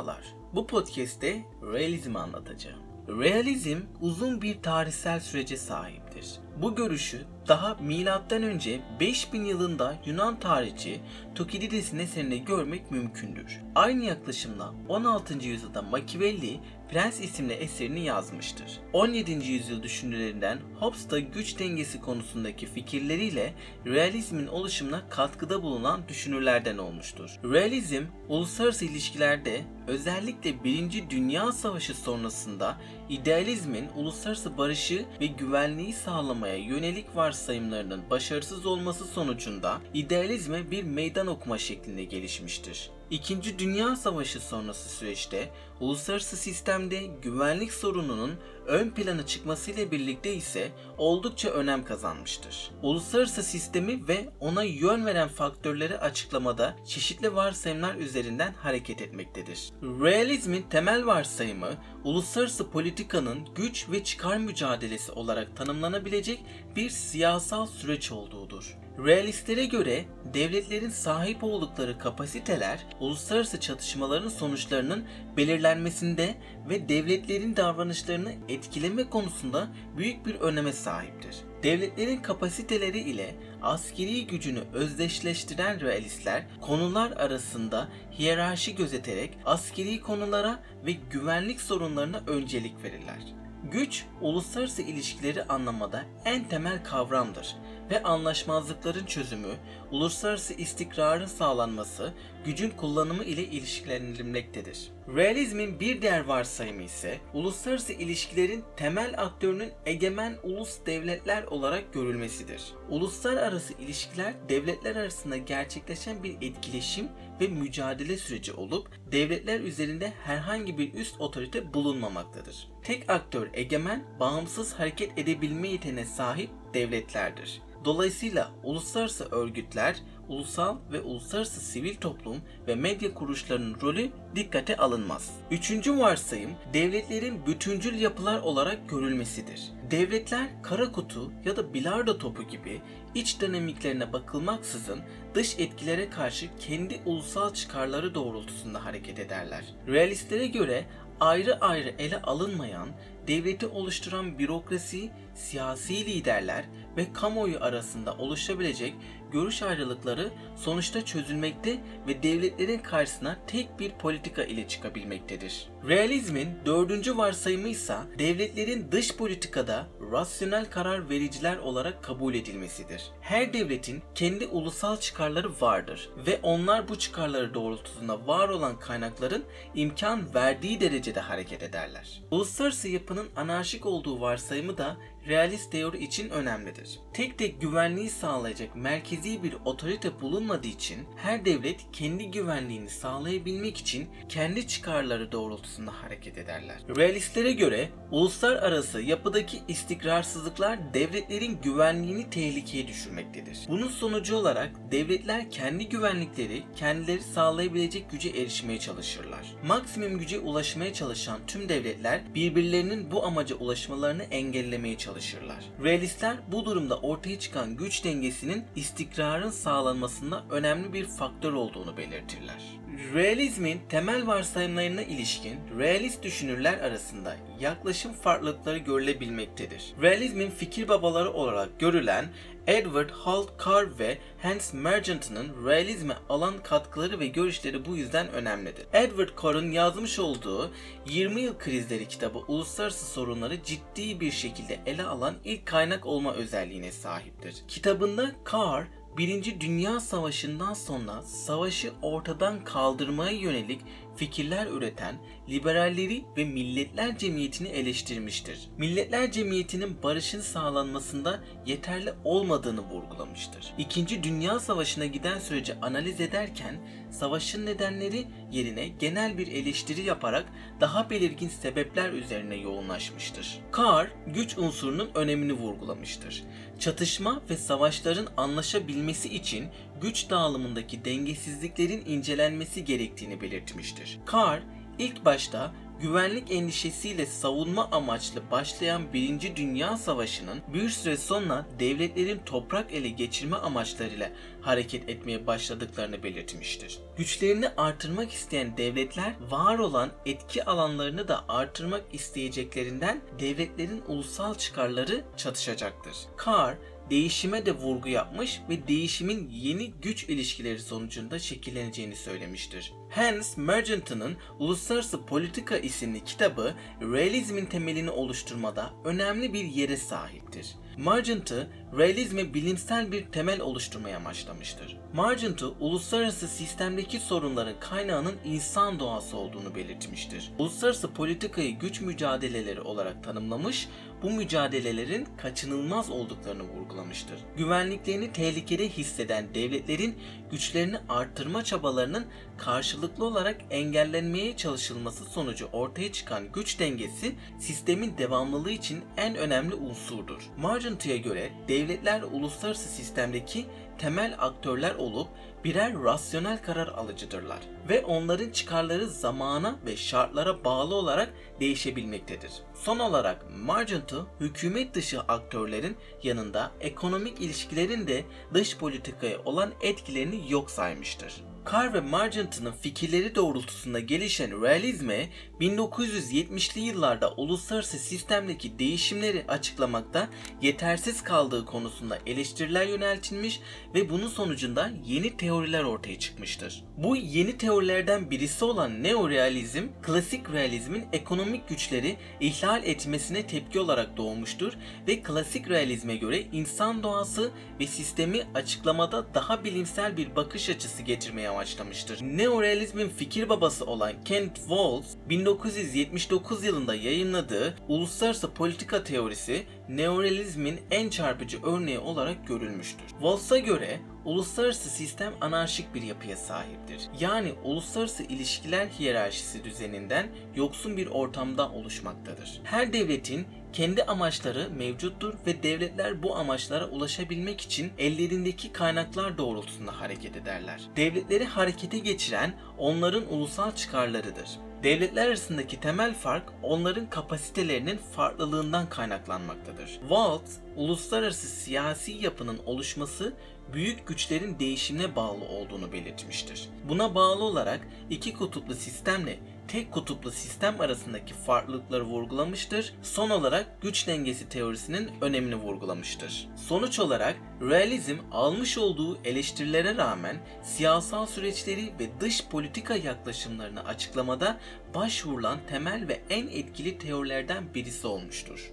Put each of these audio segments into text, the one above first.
Merhabalar. Bu podcast'te realizmi anlatacağım. Realizm uzun bir tarihsel sürece sahiptir. Bu görüşü daha milattan önce 5000 yılında Yunan tarihçi Tukidides'in eserinde görmek mümkündür. Aynı yaklaşımla 16. yüzyılda Machiavelli Prens isimli eserini yazmıştır. 17. yüzyıl düşünürlerinden Hobbes da güç dengesi konusundaki fikirleriyle realizmin oluşumuna katkıda bulunan düşünürlerden olmuştur. Realizm, uluslararası ilişkilerde özellikle 1. Dünya Savaşı sonrasında idealizmin uluslararası barışı ve güvenliği sağlamaya yönelik varsayımlarının başarısız olması sonucunda idealizme bir meydan okuma şeklinde gelişmiştir. İkinci Dünya Savaşı sonrası süreçte uluslararası sistemde güvenlik sorununun ön plana çıkmasıyla birlikte ise oldukça önem kazanmıştır. Uluslararası sistemi ve ona yön veren faktörleri açıklamada çeşitli varsayımlar üzerinden hareket etmektedir. Realizmin temel varsayımı uluslararası politikanın güç ve çıkar mücadelesi olarak tanımlanabilecek bir siyasal süreç olduğudur. Realistlere göre devletlerin sahip oldukları kapasiteler uluslararası çatışmaların sonuçlarının belirlenmesinde ve devletlerin davranışlarını etkileme konusunda büyük bir öneme sahiptir. Devletlerin kapasiteleri ile askeri gücünü özdeşleştiren realistler konular arasında hiyerarşi gözeterek askeri konulara ve güvenlik sorunlarına öncelik verirler. Güç, uluslararası ilişkileri anlamada en temel kavramdır ve anlaşmazlıkların çözümü, uluslararası istikrarın sağlanması, gücün kullanımı ile ilişkilendirilmektedir. Realizmin bir diğer varsayımı ise uluslararası ilişkilerin temel aktörünün egemen ulus devletler olarak görülmesidir. Uluslararası ilişkiler devletler arasında gerçekleşen bir etkileşim ve mücadele süreci olup devletler üzerinde herhangi bir üst otorite bulunmamaktadır. Tek aktör egemen, bağımsız hareket edebilme yeteneğine sahip devletlerdir. Dolayısıyla uluslararası örgütler, ulusal ve uluslararası sivil toplum ve medya kuruluşlarının rolü dikkate alınmaz. Üçüncü varsayım devletlerin bütüncül yapılar olarak görülmesidir. Devletler kara kutu ya da bilardo topu gibi iç dinamiklerine bakılmaksızın dış etkilere karşı kendi ulusal çıkarları doğrultusunda hareket ederler. Realistlere göre ayrı ayrı ele alınmayan, devleti oluşturan bürokrasi, siyasi liderler ve kamuoyu arasında oluşabilecek görüş ayrılıkları sonuçta çözülmekte ve devletlerin karşısına tek bir politika ile çıkabilmektedir. Realizmin dördüncü varsayımı ise devletlerin dış politikada rasyonel karar vericiler olarak kabul edilmesidir. Her devletin kendi ulusal çıkarları vardır ve onlar bu çıkarları doğrultusunda var olan kaynakların imkan verdiği derecede hareket ederler. Uluslararası yapının anarşik olduğu varsayımı da realist teori için önemlidir. Tek tek güvenliği sağlayacak merkezi bir otorite bulunmadığı için her devlet kendi güvenliğini sağlayabilmek için kendi çıkarları doğrultusunda hareket ederler. Realistlere göre uluslararası yapıdaki istikrarsızlıklar devletlerin güvenliğini tehlikeye düşürmektedir. Bunun sonucu olarak devletler kendi güvenlikleri kendileri sağlayabilecek güce erişmeye çalışırlar. Maksimum güce ulaşmaya çalışan tüm devletler birbirlerinin bu amaca ulaşmalarını engellemeye çalışırlar çalışırlar. Realistler bu durumda ortaya çıkan güç dengesinin istikrarın sağlanmasında önemli bir faktör olduğunu belirtirler. Realizmin temel varsayımlarına ilişkin realist düşünürler arasında yaklaşım farklılıkları görülebilmektedir. Realizmin fikir babaları olarak görülen Edward Holt Carr ve Hans Mergenton'ın realizme alan katkıları ve görüşleri bu yüzden önemlidir. Edward Carr'ın yazmış olduğu 20 Yıl Krizleri kitabı uluslararası sorunları ciddi bir şekilde ele alan ilk kaynak olma özelliğine sahiptir. Kitabında Carr Birinci Dünya Savaşı'ndan sonra savaşı ortadan kaldırmaya yönelik fikirler üreten liberalleri ve Milletler Cemiyeti'ni eleştirmiştir. Milletler Cemiyeti'nin barışın sağlanmasında yeterli olmadığını vurgulamıştır. İkinci Dünya Savaşı'na giden süreci analiz ederken savaşın nedenleri yerine genel bir eleştiri yaparak daha belirgin sebepler üzerine yoğunlaşmıştır. Carr, güç unsurunun önemini vurgulamıştır. Çatışma ve savaşların anlaşabilmesi için güç dağılımındaki dengesizliklerin incelenmesi gerektiğini belirtmiştir. Carr ilk başta güvenlik endişesiyle savunma amaçlı başlayan Birinci Dünya Savaşı'nın bir süre sonra devletlerin toprak ele geçirme amaçlarıyla hareket etmeye başladıklarını belirtmiştir. Güçlerini artırmak isteyen devletler var olan etki alanlarını da artırmak isteyeceklerinden devletlerin ulusal çıkarları çatışacaktır. Carr değişime de vurgu yapmış ve değişimin yeni güç ilişkileri sonucunda şekilleneceğini söylemiştir. Hans Mergenton'un Uluslararası Politika isimli kitabı realizmin temelini oluşturmada önemli bir yere sahiptir. Margent'ı realizme bilimsel bir temel oluşturmaya amaçlamıştır. Margent'ı uluslararası sistemdeki sorunların kaynağının insan doğası olduğunu belirtmiştir. Uluslararası politikayı güç mücadeleleri olarak tanımlamış, bu mücadelelerin kaçınılmaz olduklarını vurgulamıştır. Güvenliklerini tehlikede hisseden devletlerin güçlerini artırma çabalarının karşılıklı olarak engellenmeye çalışılması sonucu ortaya çıkan güç dengesi sistemin devamlılığı için en önemli unsurdur. Margentı'ya göre devletler uluslararası sistemdeki temel aktörler olup birer rasyonel karar alıcıdırlar ve onların çıkarları zamana ve şartlara bağlı olarak değişebilmektedir. Son olarak Margent'ı hükümet dışı aktörlerin yanında ekonomik ilişkilerin de dış politikaya olan etkilerini yok saymıştır. Carr ve Margent'ın fikirleri doğrultusunda gelişen realizme 1970'li yıllarda uluslararası sistemdeki değişimleri açıklamakta yetersiz kaldığı konusunda eleştiriler yöneltilmiş ve bunun sonucunda yeni teoriler ortaya çıkmıştır. Bu yeni teorilerden birisi olan neorealizm, klasik realizmin ekonomik güçleri ihlal etmesine tepki olarak doğmuştur ve klasik realizme göre insan doğası ve sistemi açıklamada daha bilimsel bir bakış açısı getirmeye amaçlamıştır. Neorealizmin fikir babası olan Kent Walls 1979 yılında yayınladığı Uluslararası Politika Teorisi neorealizmin en çarpıcı örneği olarak görülmüştür. Walls'a göre uluslararası sistem anarşik bir yapıya sahiptir. Yani uluslararası ilişkiler hiyerarşisi düzeninden yoksun bir ortamda oluşmaktadır. Her devletin kendi amaçları mevcuttur ve devletler bu amaçlara ulaşabilmek için ellerindeki kaynaklar doğrultusunda hareket ederler. Devletleri harekete geçiren onların ulusal çıkarlarıdır. Devletler arasındaki temel fark onların kapasitelerinin farklılığından kaynaklanmaktadır. Waltz, uluslararası siyasi yapının oluşması büyük güçlerin değişimine bağlı olduğunu belirtmiştir. Buna bağlı olarak iki kutuplu sistemle tek kutuplu sistem arasındaki farklılıkları vurgulamıştır. Son olarak güç dengesi teorisinin önemini vurgulamıştır. Sonuç olarak realizm almış olduğu eleştirilere rağmen siyasal süreçleri ve dış politika yaklaşımlarını açıklamada başvurulan temel ve en etkili teorilerden birisi olmuştur.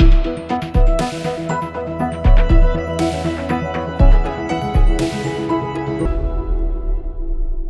Müzik